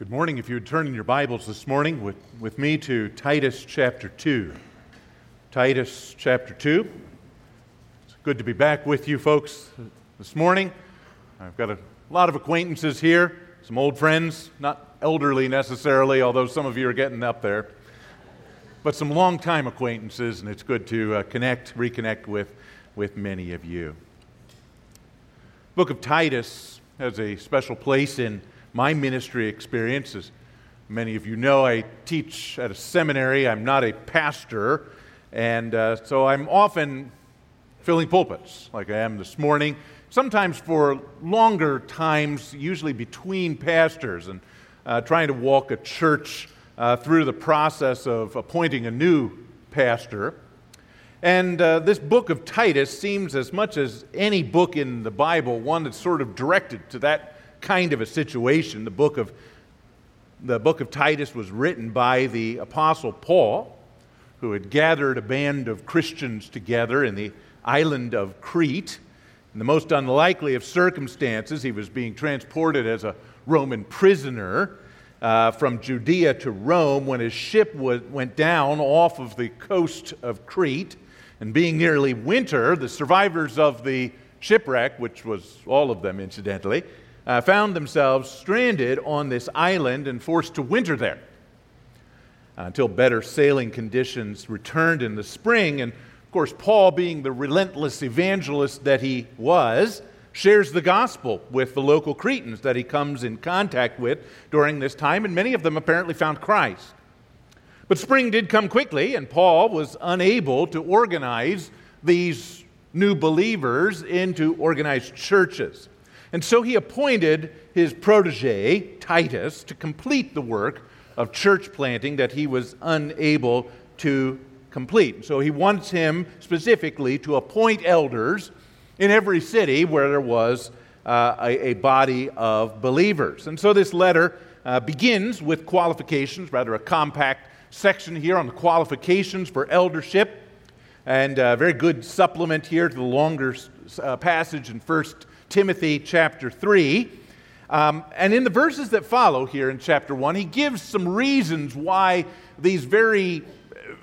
Good morning. If you would turn in your Bibles this morning with, with me to Titus chapter 2. Titus chapter 2. It's good to be back with you folks this morning. I've got a lot of acquaintances here, some old friends, not elderly necessarily, although some of you are getting up there, but some longtime acquaintances, and it's good to uh, connect, reconnect with, with many of you. book of Titus has a special place in my ministry experience. As many of you know, I teach at a seminary. I'm not a pastor, and uh, so I'm often filling pulpits, like I am this morning, sometimes for longer times, usually between pastors, and uh, trying to walk a church uh, through the process of appointing a new pastor. And uh, this book of Titus seems, as much as any book in the Bible, one that's sort of directed to that kind of a situation. The book of, the book of Titus was written by the Apostle Paul, who had gathered a band of Christians together in the island of Crete. In the most unlikely of circumstances, he was being transported as a Roman prisoner uh, from Judea to Rome when his ship was, went down off of the coast of Crete. And being nearly winter, the survivors of the shipwreck, which was all of them incidentally, uh, found themselves stranded on this island and forced to winter there uh, until better sailing conditions returned in the spring. And of course, Paul, being the relentless evangelist that he was, shares the gospel with the local Cretans that he comes in contact with during this time, and many of them apparently found Christ. But spring did come quickly, and Paul was unable to organize these new believers into organized churches. And so he appointed his protege, Titus, to complete the work of church planting that he was unable to complete. So he wants him specifically to appoint elders in every city where there was uh, a, a, body of believers. And so this letter uh, begins with qualifications, rather a compact section here on the qualifications for eldership, and a very good supplement here to the longer uh, passage in First Timothy chapter 3. Um, and in the verses that follow here in chapter 1, he gives some reasons why these very,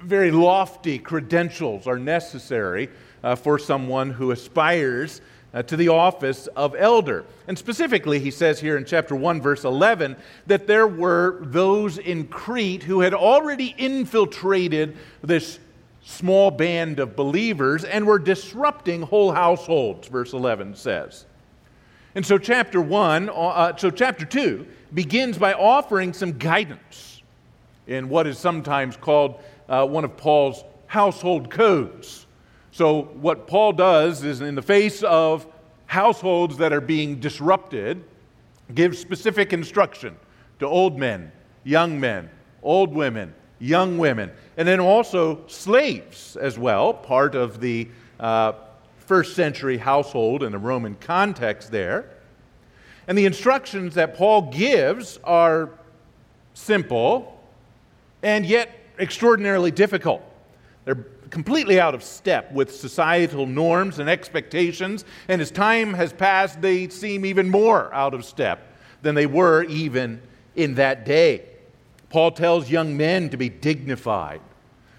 very lofty credentials are necessary uh, for someone who aspires uh, to the office of elder. And specifically, he says here in chapter 1, verse 11, that there were those in Crete who had already infiltrated this small band of believers and were disrupting whole households, verse 11 says. And so, chapter one, uh, uh, so chapter two begins by offering some guidance in what is sometimes called uh, one of Paul's household codes. So, what Paul does is, in the face of households that are being disrupted, gives specific instruction to old men, young men, old women, young women, and then also slaves as well, part of the uh, first century household in a Roman context there. And the instructions that Paul gives are simple and yet extraordinarily difficult. They're completely out of step with societal norms and expectations, and as time has passed, they seem even more out of step than they were even in that day. Paul tells young men to be dignified,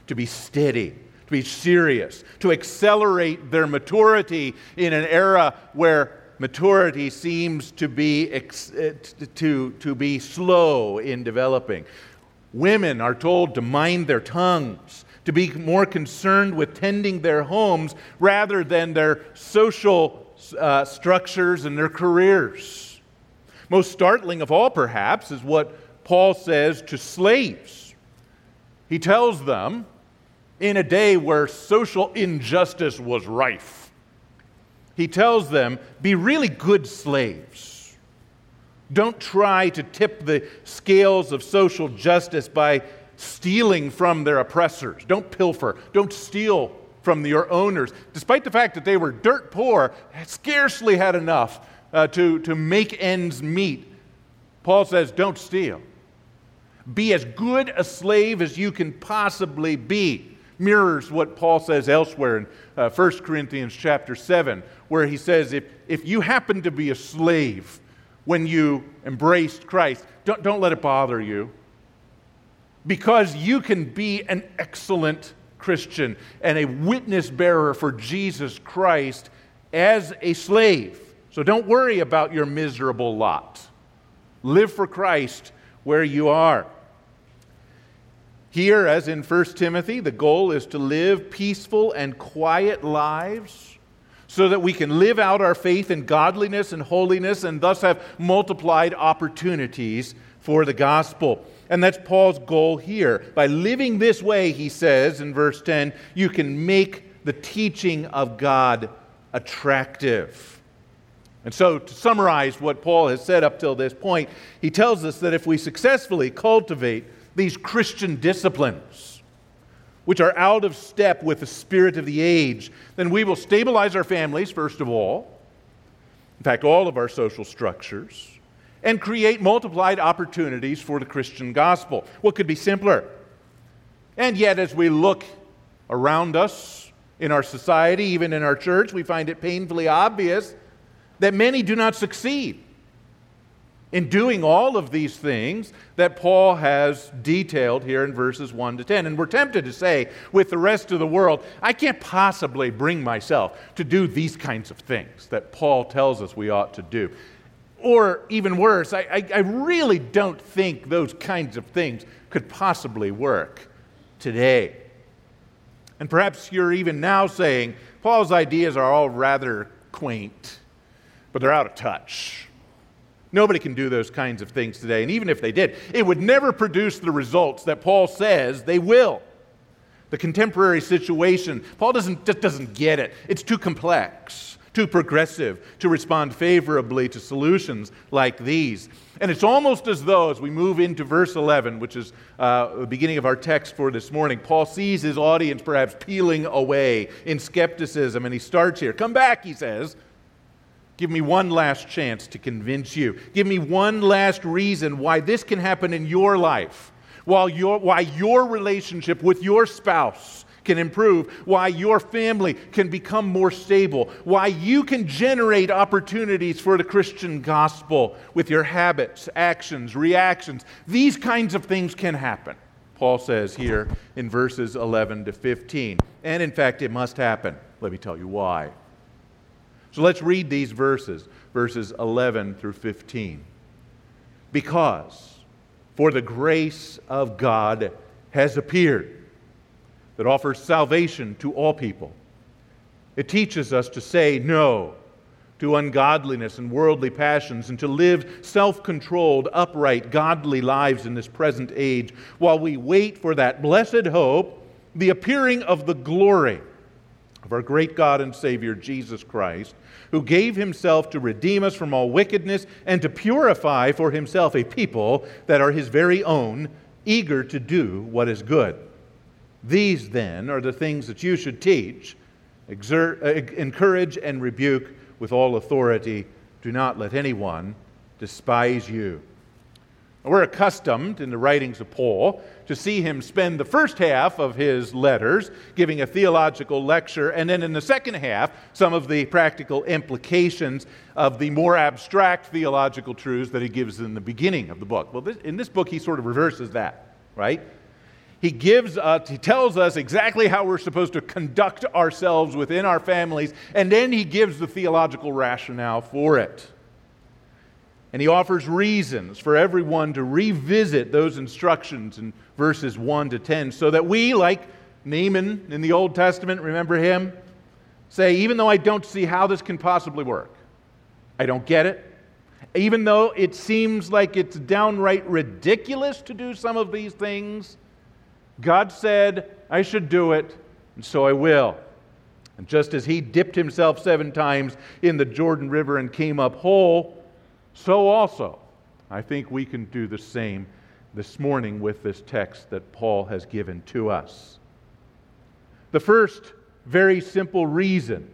to be steady, to be serious, to accelerate their maturity in an era where maturity seems to be, ex- uh, to, to be slow in developing. Women are told to mind their tongues, to be more concerned with tending their homes rather than their social uh, structures and their careers. Most startling of all, perhaps, is what Paul says to slaves. He tells them, in a day where social injustice was rife. He tells them, be really good slaves. Don't try to tip the scales of social justice by stealing from their oppressors. Don't pilfer. Don't steal from your owners. Despite the fact that they were dirt poor, scarcely had enough uh, to, to make ends meet. Paul says, don't steal. Be as good a slave as you can possibly be mirrors what Paul says elsewhere in uh, 1 Corinthians chapter 7, where he says, if, if you happen to be a slave, when you embraced Christ. Don't, don't let it bother you. Because you can be an excellent Christian and a witness bearer for Jesus Christ as a slave. So don't worry about your miserable lot. Live for Christ where you are. Here, as in 1 Timothy, the goal is to live peaceful and quiet lives so that we can live out our faith in godliness and holiness and thus have multiplied opportunities for the gospel. And that's Paul's goal here. By living this way, he says in verse 10, you can make the teaching of God attractive. And so, to summarize what Paul has said up till this point, he tells us that if we successfully cultivate these Christian disciplines, which are out of step with the spirit of the age, then we will stabilize our families, first of all, in fact, all of our social structures, and create multiplied opportunities for the Christian gospel. What could be simpler? And yet, as we look around us in our society, even in our church, we find it painfully obvious that many do not succeed in doing all of these things that Paul has detailed here in verses 1 to 10. And we're tempted to say, with the rest of the world, I can't possibly bring myself to do these kinds of things that Paul tells us we ought to do. Or even worse, I, I, I really don't think those kinds of things could possibly work today. And perhaps you're even now saying, Paul's ideas are all rather quaint, but they're out of touch. Nobody can do those kinds of things today. And even if they did, it would never produce the results that Paul says they will. The contemporary situation, Paul doesn't, just doesn't get it. It's too complex, too progressive to respond favorably to solutions like these. And it's almost as though, as we move into verse 11, which is uh, the beginning of our text for this morning, Paul sees his audience perhaps peeling away in skepticism, and he starts here. Come back, he says. Give me one last chance to convince you. Give me one last reason why this can happen in your life, while your, why your relationship with your spouse can improve, why your family can become more stable, why you can generate opportunities for the Christian gospel with your habits, actions, reactions. These kinds of things can happen, Paul says here in verses 11 to 15. And in fact, it must happen. Let me tell you why. So let's read these verses, verses 11 through 15. Because, for the grace of God has appeared that offers salvation to all people. It teaches us to say no to ungodliness and worldly passions and to live self controlled, upright, godly lives in this present age while we wait for that blessed hope, the appearing of the glory of our great God and Savior, Jesus Christ, who gave himself to redeem us from all wickedness and to purify for himself a people that are his very own, eager to do what is good. These, then, are the things that you should teach, exert, uh, encourage, and rebuke with all authority. Do not let anyone despise you. We're accustomed in the writings of Paul to see him spend the first half of his letters giving a theological lecture, and then in the second half, some of the practical implications of the more abstract theological truths that he gives in the beginning of the book. Well, this, in this book, he sort of reverses that, right? He gives us, he tells us exactly how we're supposed to conduct ourselves within our families, and then he gives the theological rationale for it. And he offers reasons for everyone to revisit those instructions in verses 1 to 10 so that we, like Naaman in the Old Testament, remember him? Say, even though I don't see how this can possibly work, I don't get it. Even though it seems like it's downright ridiculous to do some of these things, God said I should do it, and so I will. And just as he dipped himself seven times in the Jordan River and came up whole, so also, I think we can do the same this morning with this text that Paul has given to us. The first very simple reason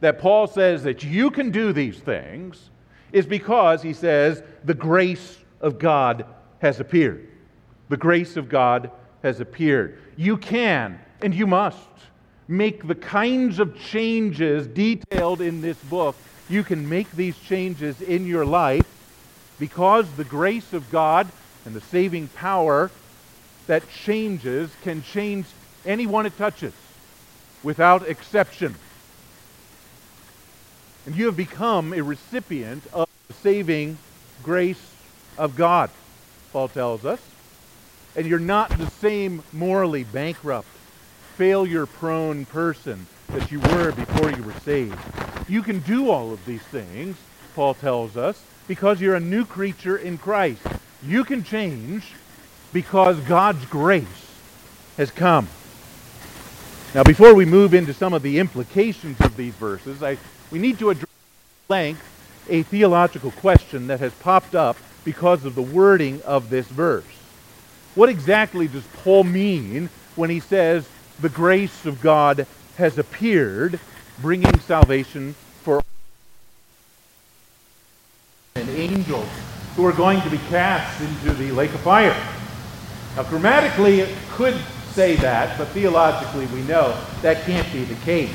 that Paul says that you can do these things is because he says the grace of God has appeared. The grace of God has appeared. You can and you must make the kinds of changes detailed in this book. You can make these changes in your life because the grace of God and the saving power that changes can change anyone it touches without exception. And you have become a recipient of the saving grace of God, Paul tells us. And you're not the same morally bankrupt, failure prone person that you were before you were saved. You can do all of these things, Paul tells us, because you're a new creature in Christ. You can change because God's grace has come. Now, before we move into some of the implications of these verses, I, we need to address at length a theological question that has popped up because of the wording of this verse. What exactly does Paul mean when he says the grace of God has appeared, bringing salvation for and angels who are going to be cast into the lake of fire? Now, grammatically, it could say that, but theologically, we know that can't be the case.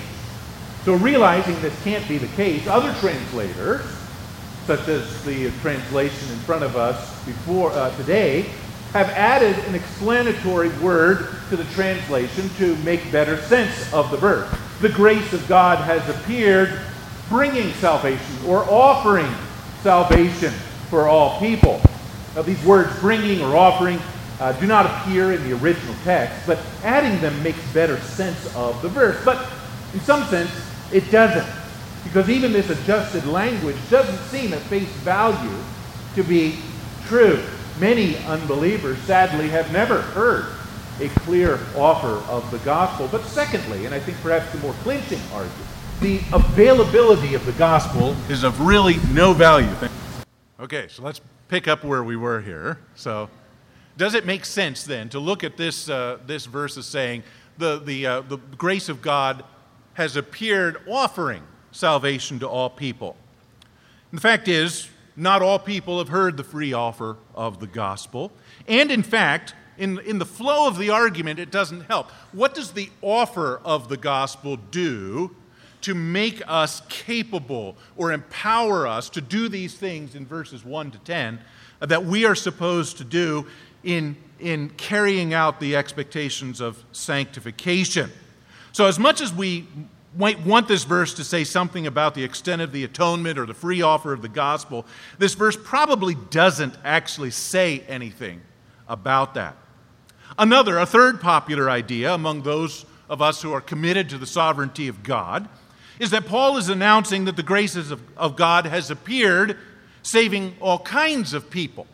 So, realizing this can't be the case, other translators, such as the translation in front of us before uh, today, have added an explanatory word to the translation to make better sense of the verse. The grace of God has appeared, bringing salvation or offering salvation for all people. Now, these words, bringing or offering, uh, do not appear in the original text, but adding them makes better sense of the verse. But in some sense, it doesn't. Because even this adjusted language doesn't seem at face value to be true. Many unbelievers, sadly, have never heard a clear offer of the gospel. But secondly, and I think perhaps the more clinching argument, the availability of the gospel is of really no value. Okay, so let's pick up where we were here. So, does it make sense then to look at this, uh, this verse as saying the, the, uh, the grace of God has appeared offering salvation to all people? And the fact is, not all people have heard the free offer of the gospel. And in fact, in, in the flow of the argument, it doesn't help. What does the offer of the gospel do to make us capable or empower us to do these things in verses 1 to 10 that we are supposed to do in, in carrying out the expectations of sanctification? So, as much as we might want this verse to say something about the extent of the atonement or the free offer of the gospel, this verse probably doesn't actually say anything about that. Another, a third popular idea among those of us who are committed to the sovereignty of God, is that Paul is announcing that the graces of, of God has appeared, saving all kinds of people.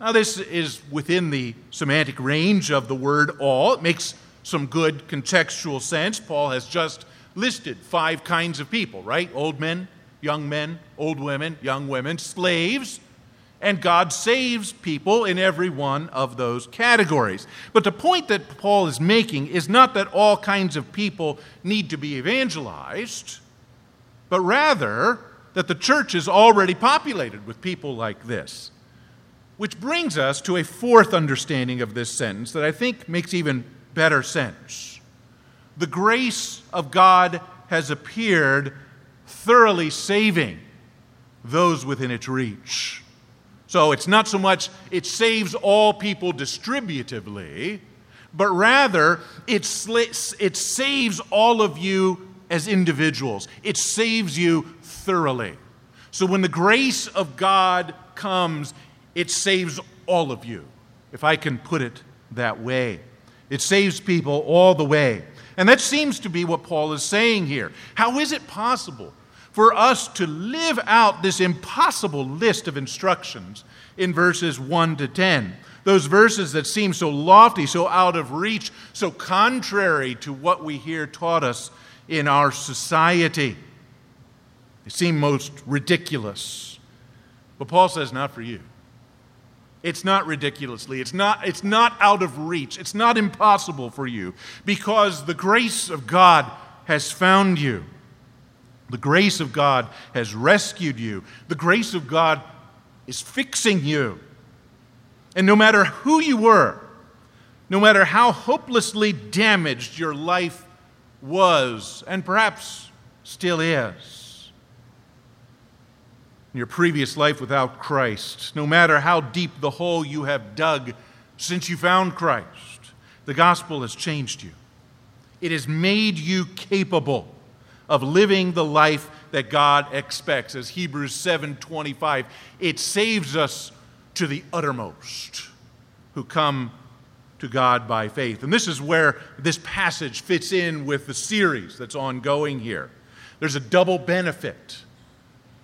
Now, this is within the semantic range of the word all. It makes some good contextual sense. Paul has just listed five kinds of people, right? Old men, young men, old women, young women, slaves, and God saves people in every one of those categories. But the point that Paul is making is not that all kinds of people need to be evangelized, but rather that the church is already populated with people like this. Which brings us to a fourth understanding of this sentence that I think makes even better sense. The grace of God has appeared, thoroughly saving those within its reach. So it's not so much it saves all people distributively, but rather it, it saves all of you as individuals. It saves you thoroughly. So when the grace of God comes, it saves all of you, if I can put it that way. It saves people all the way. And that seems to be what Paul is saying here. How is it possible for us to live out this impossible list of instructions in verses 1 to 10? Those verses that seem so lofty, so out of reach, so contrary to what we hear taught us in our society. They seem most ridiculous. But Paul says, not for you. It's not ridiculously. It's not, it's not out of reach. It's not impossible for you because the grace of God has found you. The grace of God has rescued you. The grace of God is fixing you. And no matter who you were, no matter how hopelessly damaged your life was, and perhaps still is, in your previous life without Christ, no matter how deep the hole you have dug since you found Christ, the gospel has changed you. It has made you capable of living the life that God expects. As Hebrews 7:25, it saves us to the uttermost who come to God by faith. And this is where this passage fits in with the series that's ongoing here. There's a double benefit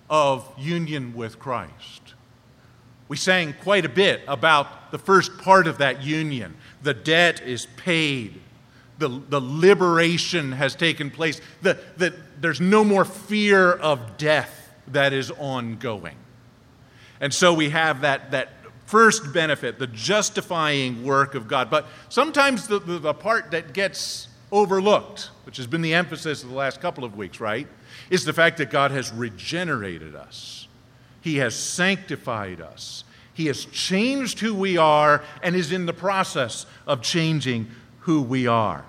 of union with Christ. We sang quite a bit about the first part of that union. The debt is paid, the, the liberation has taken place, the, the, there's no more fear of death that is ongoing. And so we have that, that first benefit, the justifying work of God. But sometimes the, the, the part that gets overlooked, which has been the emphasis of the last couple of weeks, right, is the fact that God has regenerated us. He has sanctified us. He has changed who we are and is in the process of changing who we are.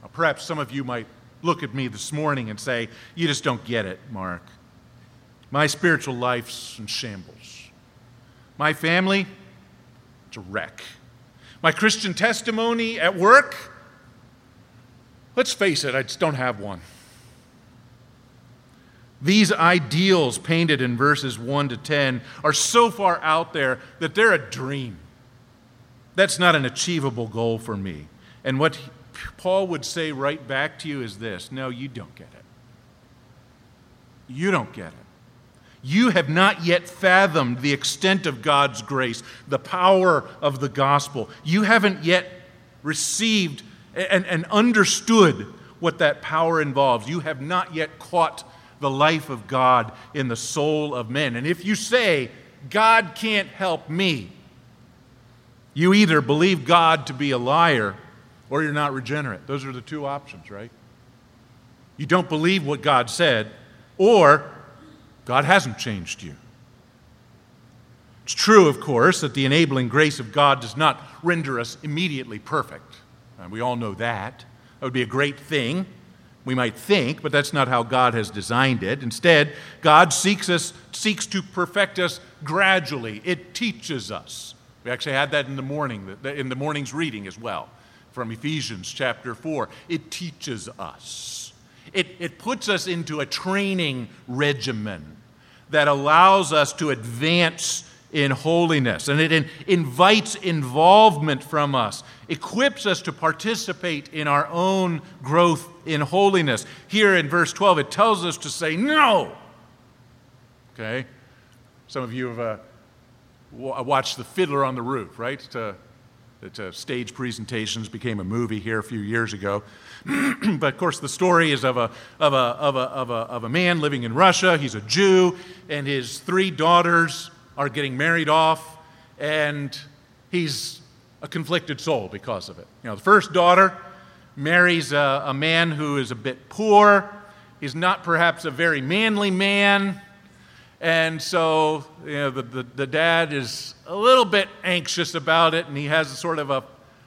Now, perhaps some of you might look at me this morning and say, You just don't get it, Mark. My spiritual life's in shambles. My family, it's a wreck. My Christian testimony at work, let's face it, I just don't have one. These ideals painted in verses 1 to 10 are so far out there that they're a dream. That's not an achievable goal for me. And what Paul would say right back to you is this no, you don't get it. You don't get it. You have not yet fathomed the extent of God's grace, the power of the gospel. You haven't yet received and, and understood what that power involves. You have not yet caught the life of God in the soul of men. And if you say, God can't help me, you either believe God to be a liar or you're not regenerate. Those are the two options, right? You don't believe what God said, or God hasn't changed you. It's true, of course, that the enabling grace of God does not render us immediately perfect. And we all know that. That would be a great thing we might think, but that's not how God has designed it. Instead, God seeks us seeks to perfect us gradually. It teaches us. We actually had that in the morning, in the morning's reading as well, from Ephesians chapter 4. It teaches us. It, it puts us into a training regimen that allows us to advance in holiness. And it in, invites involvement from us, equips us to participate in our own growth in holiness. Here in verse 12, it tells us to say no. Okay? Some of you have uh, watched The Fiddler on the Roof, right? It's a stage presentations, became a movie here a few years ago. but of course, the story is of a, of, a, of, a, of, a, of a man living in Russia. He's a Jew, and his three daughters are getting married off, and he's a conflicted soul because of it. You know, the first daughter marries a, a man who is a bit poor. He's not perhaps a very manly man. And so, you know, the, the, the, dad is a little bit anxious about it, and he has a sort of a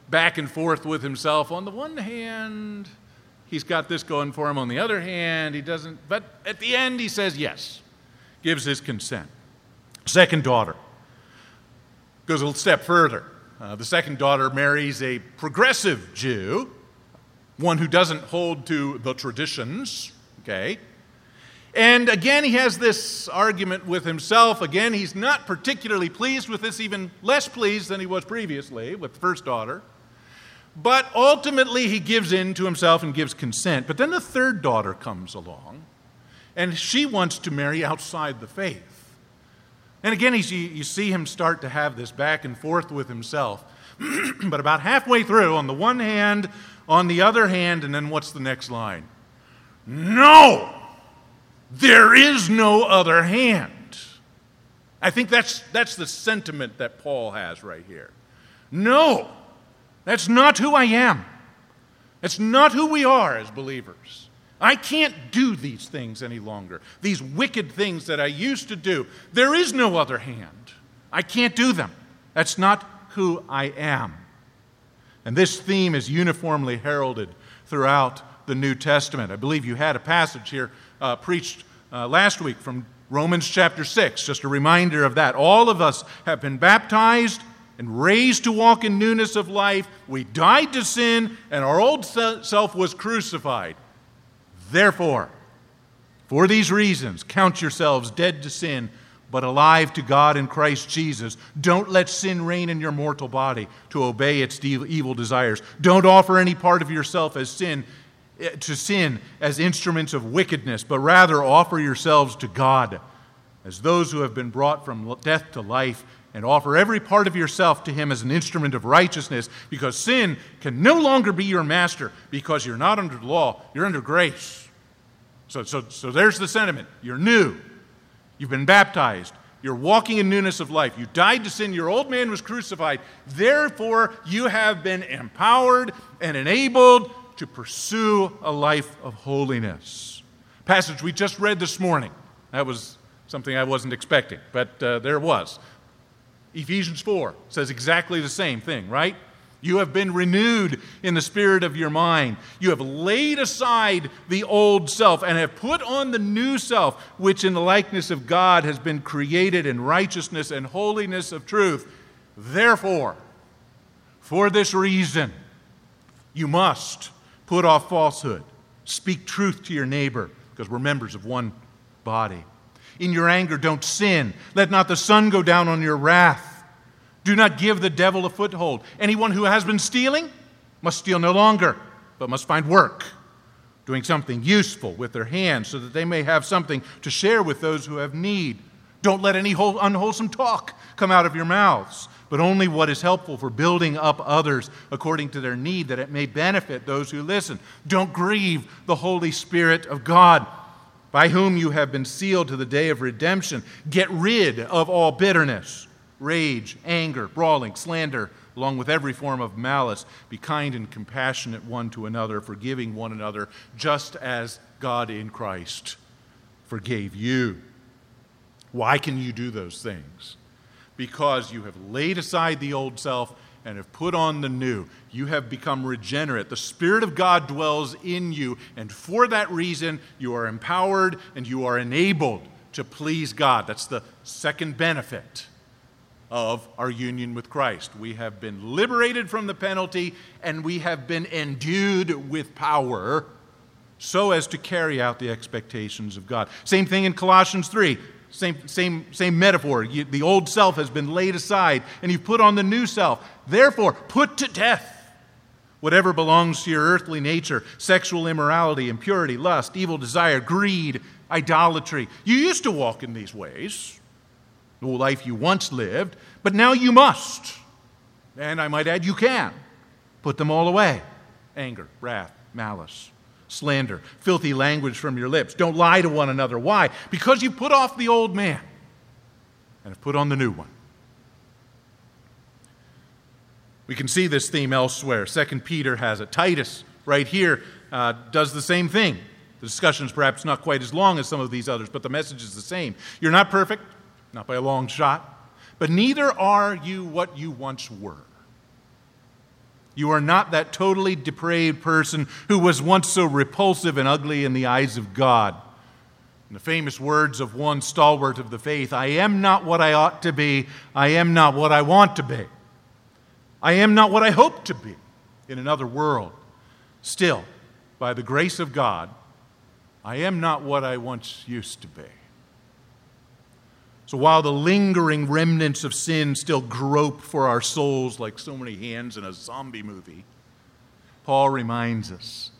back and forth with himself. On the one hand, he's got this going for him. On the other hand, he doesn't. But at the end, he says yes, gives his consent. Second daughter goes a little step further. Uh, the second daughter marries a progressive Jew, one who doesn't hold to the traditions, okay? And again, he has this argument with himself. Again, he's not particularly pleased with this, even less pleased than he was previously with the first daughter. But ultimately, he gives in to himself and gives consent. But then the third daughter comes along, and she wants to marry outside the faith. And again, you see him start to have this back and forth with himself. but about halfway through, on the one hand, on the other hand, and then what's the next line? No! There is no other hand. I think that's, that's the sentiment that Paul has right here. No, that's not who I am. That's not who we are as believers. I can't do these things any longer. These wicked things that I used to do. There is no other hand. I can't do them. That's not who I am. And this theme is uniformly heralded throughout the New Testament. I believe you had a passage here uh, preached uh, last week from Romans chapter 6, just a reminder of that. All of us have been baptized and raised to walk in newness of life. We died to sin, and our old self was crucified. Therefore, for these reasons, count yourselves dead to sin, but alive to God in Christ Jesus. Don't let sin reign in your mortal body to obey its evil desires. Don't offer any part of yourself as sin Eh, to sin as instruments of wickedness, but rather offer yourselves to God as those who have been brought from death to life and offer every part of yourself to Him as an instrument of righteousness, because sin can no longer be your master because you're not under the law, you're under grace. So, so, so there's the sentiment. You're new, you've been baptized, you're walking in newness of life. You died to sin, your old man was crucified. Therefore, you have been empowered and enabled to pursue a life of holiness. Passage we just read this morning. That was something I wasn't expecting, but uh, there it was. Ephesians 4 says exactly the same thing, right? You have been renewed in the spirit of your mind. You have laid aside the old self and have put on the new self, which in the likeness of God has been created in righteousness and holiness of truth. Therefore, for this reason, you must put off falsehood, speak truth to your neighbor, because we're members of one body. In your anger, don't sin. Let not the sun go down on your wrath. Do not give the devil a foothold. Anyone who has been stealing must steal no longer, but must find work, doing something useful with their hands so that they may have something to share with those who have need. Don't let any unwholesome talk come out of your mouths, but only what is helpful for building up others according to their need, that it may benefit those who listen. Don't grieve the Holy Spirit of God by whom you have been sealed to the day of redemption. Get rid of all bitterness, rage, anger, brawling, slander, along with every form of malice. Be kind and compassionate one to another, forgiving one another, just as God in Christ forgave you. Why can you do those things? Because you have laid aside the old self and have put on the new. You have become regenerate. The Spirit of God dwells in you, and for that reason, you are empowered and you are enabled to please God. That's the second benefit of our union with Christ. We have been liberated from the penalty and we have been endued with power so as to carry out the expectations of God. Same thing in Colossians 3. Same, same, same metaphor. You, the old self has been laid aside, and you've put on the new self. Therefore, put to death whatever belongs to your earthly nature sexual immorality, impurity, lust, evil desire, greed, idolatry. You used to walk in these ways, the life you once lived, but now you must. And I might add, you can. Put them all away anger, wrath, malice slander, filthy language from your lips. Don't lie to one another. Why? Because you put off the old man and have put on the new one. We can see this theme elsewhere. Second Peter has it. Titus, right here, uh, does the same thing. The discussion is perhaps not quite as long as some of these others, but the message is the same. You're not perfect, not by a long shot, but neither are you what you once were. You are not that totally depraved person who was once so repulsive and ugly in the eyes of God. In the famous words of one stalwart of the faith I am not what I ought to be, I am not what I want to be. I am not what I hope to be in another world. Still, by the grace of God, I am not what I once used to be. So while the lingering remnants of sin still grope for our souls like so many hands in a zombie movie, Paul reminds us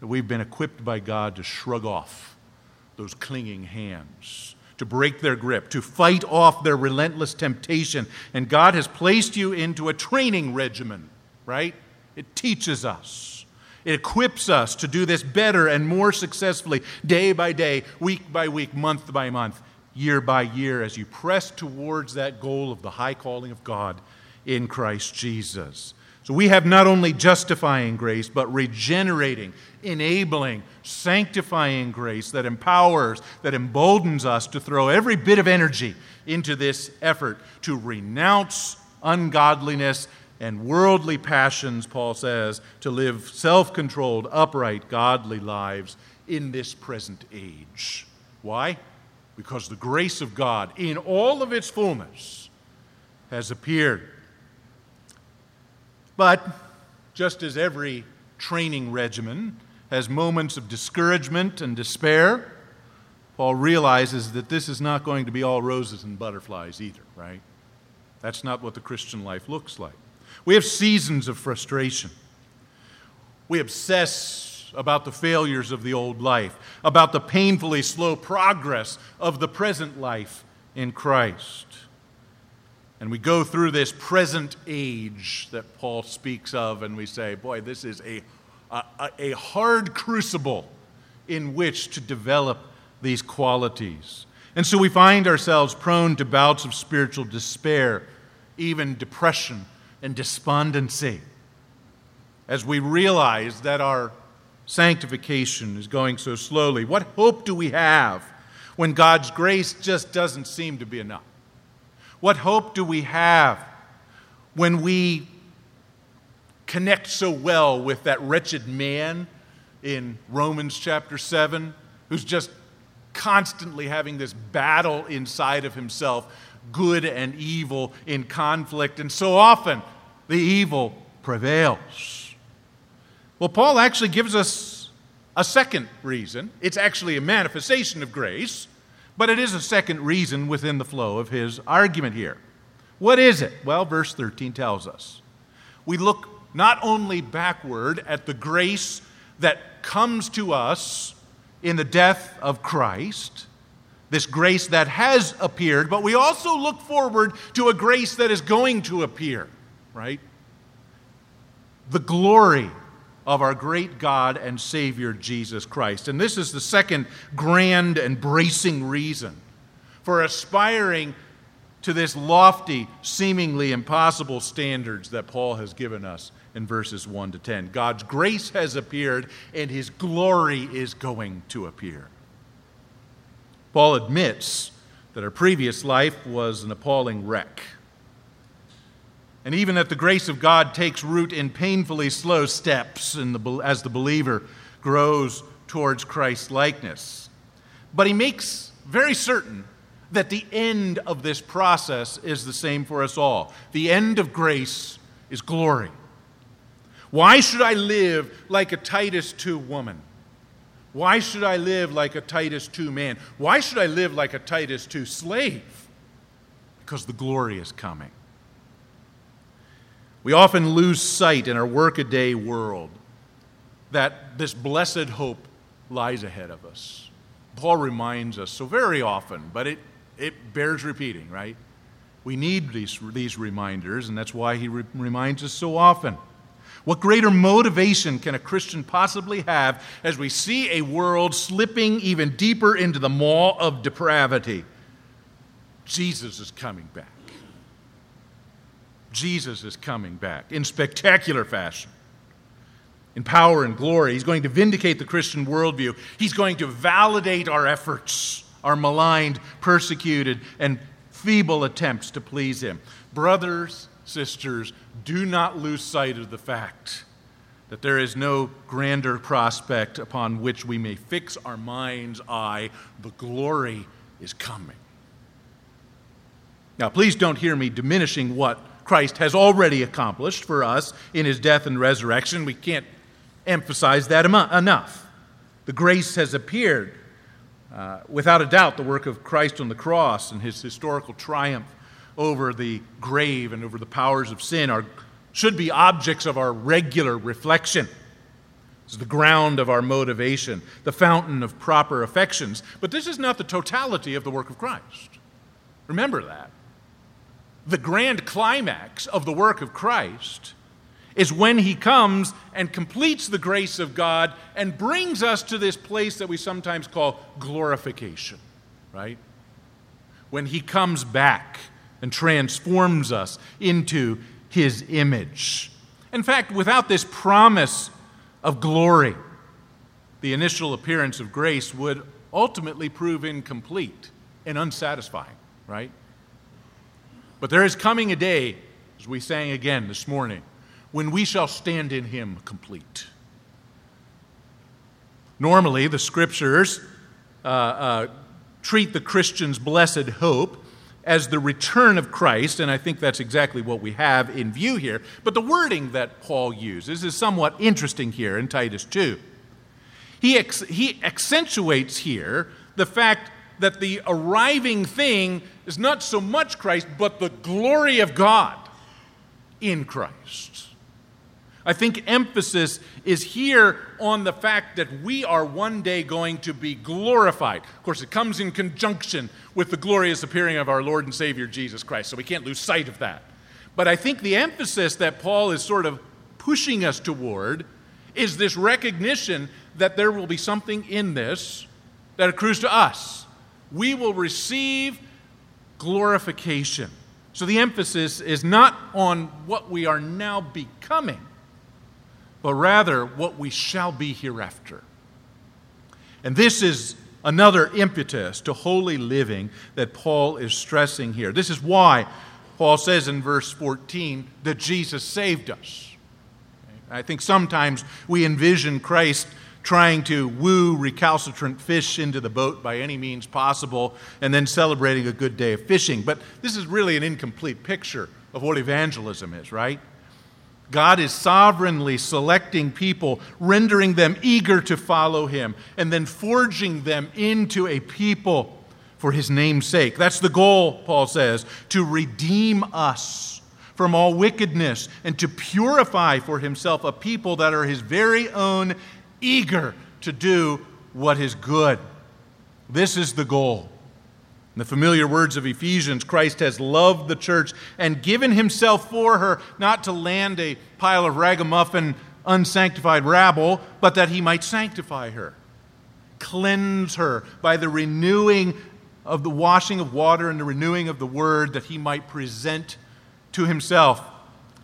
that we've been equipped by God to shrug off those clinging hands, to break their grip, to fight off their relentless temptation. And God has placed you into a training regimen, right? It teaches us. It equips us to do this better and more successfully, day by day, week by week, month by month year by year as you press towards that goal of the high calling of God in Christ Jesus. So we have not only justifying grace, but regenerating, enabling, sanctifying grace that empowers, that emboldens us to throw every bit of energy into this effort to renounce ungodliness and worldly passions, Paul says, to live self controlled, upright, godly lives in this present age. Why? Because the grace of God, in all of its fullness, has appeared. But just as every training regimen has moments of discouragement and despair, Paul realizes that this is not going to be all roses and butterflies either, right? That's not what the Christian life looks like. We have seasons of frustration. We obsess about the failures of the old life, about the painfully slow progress of the present life in Christ. And we go through this present age that Paul speaks of, and we say, boy, this is a, a, a hard crucible in which to develop these qualities. And so we find ourselves prone to bouts of spiritual despair, even depression and despondency, as we realize that our sanctification is going so slowly. What hope do we have when God's grace just doesn't seem to be enough? What hope do we have when we connect so well with that wretched man in Romans chapter 7 who's just constantly having this battle inside of himself, good and evil in conflict, and so often the evil prevails. Well, Paul actually gives us a second reason. It's actually a manifestation of grace, but it is a second reason within the flow of his argument here. What is it? Well, verse 13 tells us. We look not only backward at the grace that comes to us in the death of Christ, this grace that has appeared, but we also look forward to a grace that is going to appear, right? The glory of our great God and Savior Jesus Christ. And this is the second grand and bracing reason for aspiring to this lofty, seemingly impossible standards that Paul has given us in verses 1 to 10. God's grace has appeared, and his glory is going to appear. Paul admits that our previous life was an appalling wreck. And even that the grace of God takes root in painfully slow steps the, as the believer grows towards Christ's likeness. But he makes very certain that the end of this process is the same for us all. The end of grace is glory. Why should I live like a Titus 2 woman? Why should I live like a Titus 2 man? Why should I live like a Titus 2 slave? Because the glory is coming. We often lose sight in our workaday world that this blessed hope lies ahead of us. Paul reminds us so very often, but it, it bears repeating, right? We need these, these reminders, and that's why he re- reminds us so often. What greater motivation can a Christian possibly have as we see a world slipping even deeper into the maw of depravity? Jesus is coming back. Jesus is coming back in spectacular fashion, in power and glory. He's going to vindicate the Christian worldview, He's going to validate our efforts, our maligned, persecuted, and feeble attempts to please Him. Brothers, sisters, do not lose sight of the fact that there is no grander prospect upon which we may fix our mind's eye. The glory is coming. Now, please don't hear me diminishing what Christ has already accomplished for us in his death and resurrection. We can't emphasize that enough. The grace has appeared. Uh, without a doubt, the work of Christ on the cross and his historical triumph over the grave and over the powers of sin are, should be objects of our regular reflection. It's the ground of our motivation, the fountain of proper affections. But this is not the totality of the work of Christ. Remember that. The grand climax of the work of Christ is when he comes and completes the grace of God and brings us to this place that we sometimes call glorification, right? When he comes back and transforms us into his image. In fact, without this promise of glory, the initial appearance of grace would ultimately prove incomplete and unsatisfying, right? But there is coming a day, as we sang again this morning, when we shall stand in him complete. Normally, the scriptures uh, uh, treat the Christian's blessed hope as the return of Christ, and I think that's exactly what we have in view here. But the wording that Paul uses is somewhat interesting here in Titus 2. He, ex- he accentuates here the fact that the arriving thing is not so much Christ, but the glory of God in Christ. I think emphasis is here on the fact that we are one day going to be glorified. Of course, it comes in conjunction with the glorious appearing of our Lord and Savior Jesus Christ, so we can't lose sight of that. But I think the emphasis that Paul is sort of pushing us toward is this recognition that there will be something in this that accrues to us. We will receive glorification. So the emphasis is not on what we are now becoming but rather what we shall be hereafter. And this is another impetus to holy living that Paul is stressing here. This is why Paul says in verse 14 that Jesus saved us. I think sometimes we envision Christ trying to woo recalcitrant fish into the boat by any means possible and then celebrating a good day of fishing. But this is really an incomplete picture of what evangelism is, right? God is sovereignly selecting people, rendering them eager to follow him, and then forging them into a people for his name's sake. That's the goal, Paul says, to redeem us from all wickedness and to purify for himself a people that are his very own, eager to do what is good. This is the goal. In the familiar words of Ephesians, Christ has loved the church and given himself for her, not to land a pile of ragamuffin, unsanctified rabble, but that he might sanctify her, cleanse her by the renewing of the washing of water and the renewing of the word, that he might present to himself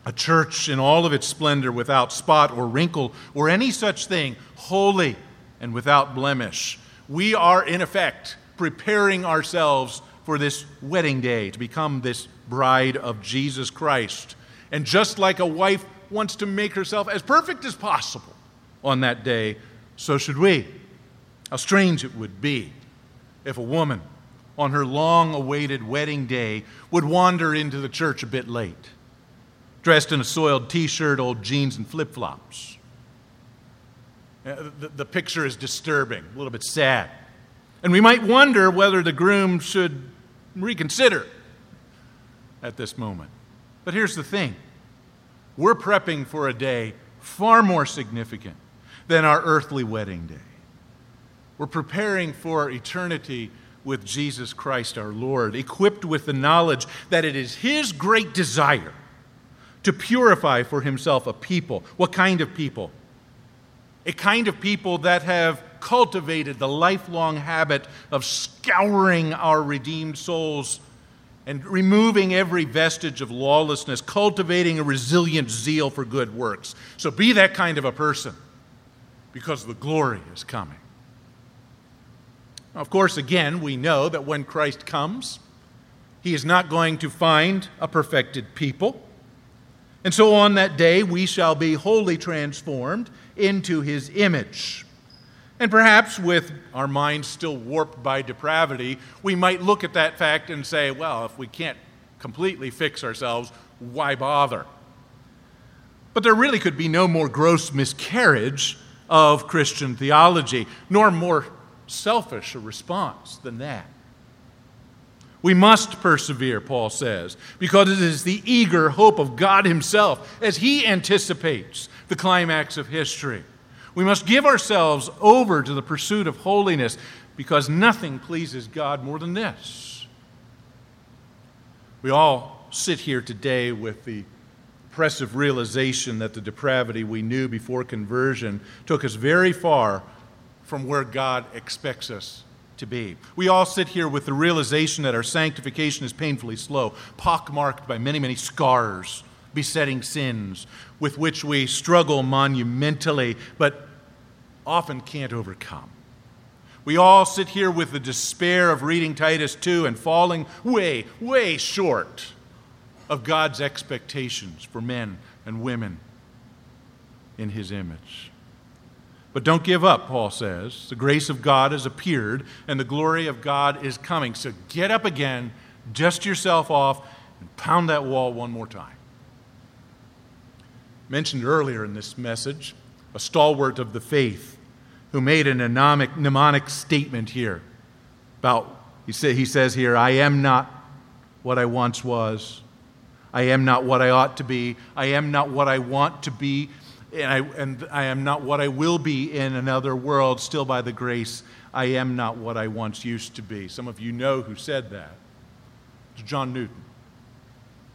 a church in all of its splendor, without spot or wrinkle or any such thing, holy and without blemish. We are, in effect, preparing ourselves for this wedding day to become this bride of Jesus Christ. And just like a wife wants to make herself as perfect as possible on that day, so should we. How strange it would be if a woman on her long awaited wedding day would wander into the church a bit late, dressed in a soiled t shirt, old jeans, and flip flops. Uh, the, the picture is disturbing, a little bit sad. And we might wonder whether the groom should reconsider at this moment. But here's the thing we're prepping for a day far more significant than our earthly wedding day. We're preparing for eternity with Jesus Christ our Lord, equipped with the knowledge that it is His great desire to purify for Himself a people. What kind of people? A kind of people that have cultivated the lifelong habit of scouring our redeemed souls and removing every vestige of lawlessness, cultivating a resilient zeal for good works. So be that kind of a person because the glory is coming. Of course, again, we know that when Christ comes, he is not going to find a perfected people. And so on that day, we shall be wholly transformed into his image. And perhaps with our minds still warped by depravity, we might look at that fact and say, well, if we can't completely fix ourselves, why bother? But there really could be no more gross miscarriage of Christian theology, nor more selfish a response than that. We must persevere, Paul says, because it is the eager hope of God Himself as He anticipates the climax of history. We must give ourselves over to the pursuit of holiness because nothing pleases God more than this. We all sit here today with the oppressive realization that the depravity we knew before conversion took us very far from where God expects us to be. We all sit here with the realization that our sanctification is painfully slow, pockmarked by many, many scars, besetting sins with which we struggle monumentally, but often can't overcome. We all sit here with the despair of reading Titus 2 and falling way, way short of God's expectations for men and women in His image. But don't give up, Paul says. The grace of God has appeared, and the glory of God is coming. So get up again, dust yourself off, and pound that wall one more time. Mentioned earlier in this message, a stalwart of the faith who made a mnemonic, mnemonic statement here about, he, say, he says here, I am not what I once was. I am not what I ought to be. I am not what I want to be. And I, and I am not what I will be in another world, still by the grace. I am not what I once used to be. Some of you know who said that. It's John Newton.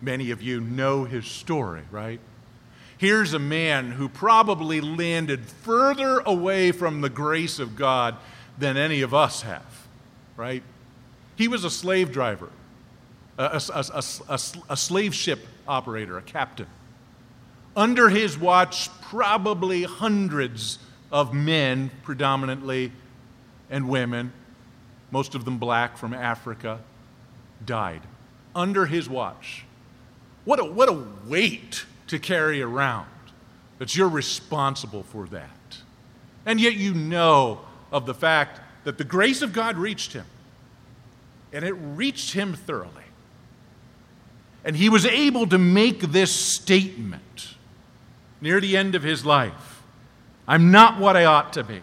Many of you know his story, right? Here's a man who probably landed further away from the grace of God than any of us have, right? He was a slave driver, a, a, a, a slave ship operator, a captain. Under his watch, probably hundreds of men, predominantly, and women, most of them black from Africa, died. Under his watch. What a, what a weight to carry around that you're responsible for that. And yet you know of the fact that the grace of God reached him, and it reached him thoroughly. And he was able to make this statement near the end of his life I'm not what I ought to be.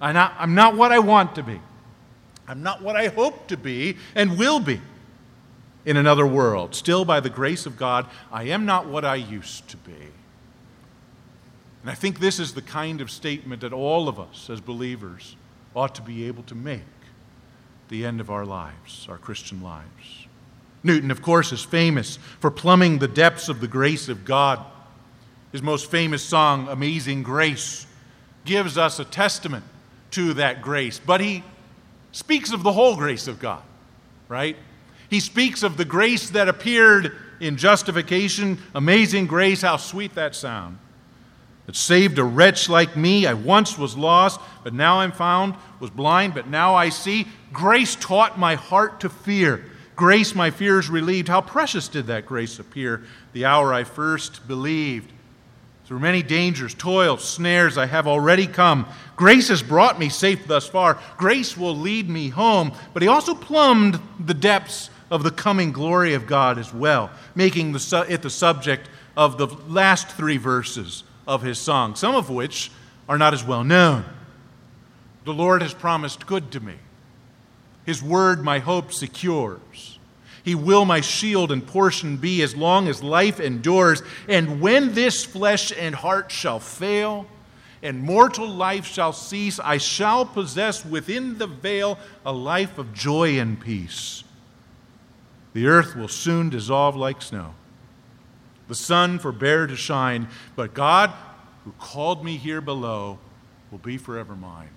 I'm not, I'm not what I want to be. I'm not what I hope to be and will be in another world. Still, by the grace of God, I am not what I used to be. And I think this is the kind of statement that all of us as believers ought to be able to make the end of our lives, our Christian lives. Newton, of course, is famous for plumbing the depths of the grace of God. His most famous song, Amazing Grace, gives us a testament to that grace. But he speaks of the whole grace of God, right? He speaks of the grace that appeared in justification. Amazing grace, how sweet that sound. That saved a wretch like me. I once was lost, but now I'm found, was blind, but now I see. Grace taught my heart to fear. Grace my fears relieved. How precious did that grace appear the hour I first believed. Through many dangers, toils, snares, I have already come. Grace has brought me safe thus far. Grace will lead me home. But he also plumbed the depths of the coming glory of God as well, making the, it the subject of the last three verses of his song, some of which are not as well known. The Lord has promised good to me. His word my hope secures. He will my shield and portion be as long as life endures. And when this flesh and heart shall fail, and mortal life shall cease, I shall possess within the veil a life of joy and peace. The earth will soon dissolve like snow. The sun forbear to shine, but God, who called me here below, will be forever mine.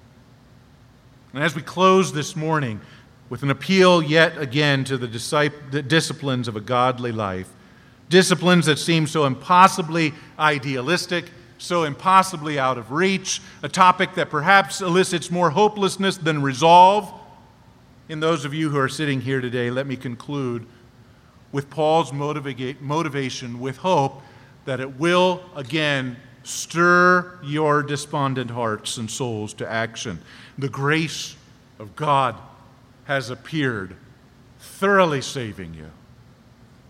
And as we close this morning, with an appeal yet again to the, the disciplines of a godly life. Disciplines that seem so impossibly idealistic, so impossibly out of reach, a topic that perhaps elicits more hopelessness than resolve. In those of you who are sitting here today, let me conclude with Paul's motiva- motivation with hope that it will again stir your despondent hearts and souls to action. The grace of God has appeared, thoroughly saving you.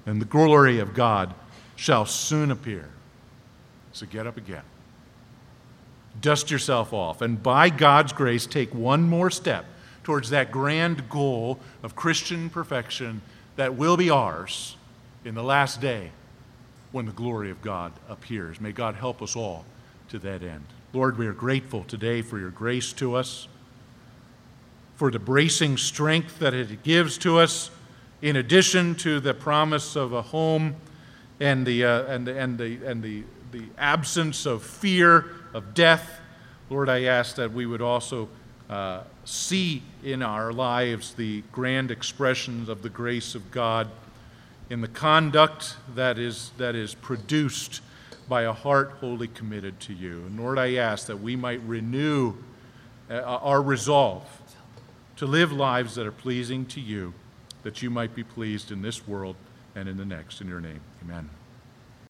And the glory of God shall soon appear. So get up again. Dust yourself off, and by God's grace, take one more step towards that grand goal of Christian perfection that will be ours in the last day when the glory of God appears. May God help us all to that end. Lord, we are grateful today for your grace to us for the bracing strength that it gives to us, in addition to the promise of a home and the, uh, and the, and the, and the, the absence of fear of death. Lord, I ask that we would also uh, see in our lives the grand expressions of the grace of God in the conduct that is, that is produced by a heart wholly committed to you. And Lord, I ask that we might renew uh, our resolve to live lives that are pleasing to you, that you might be pleased in this world and in the next. In your name, amen.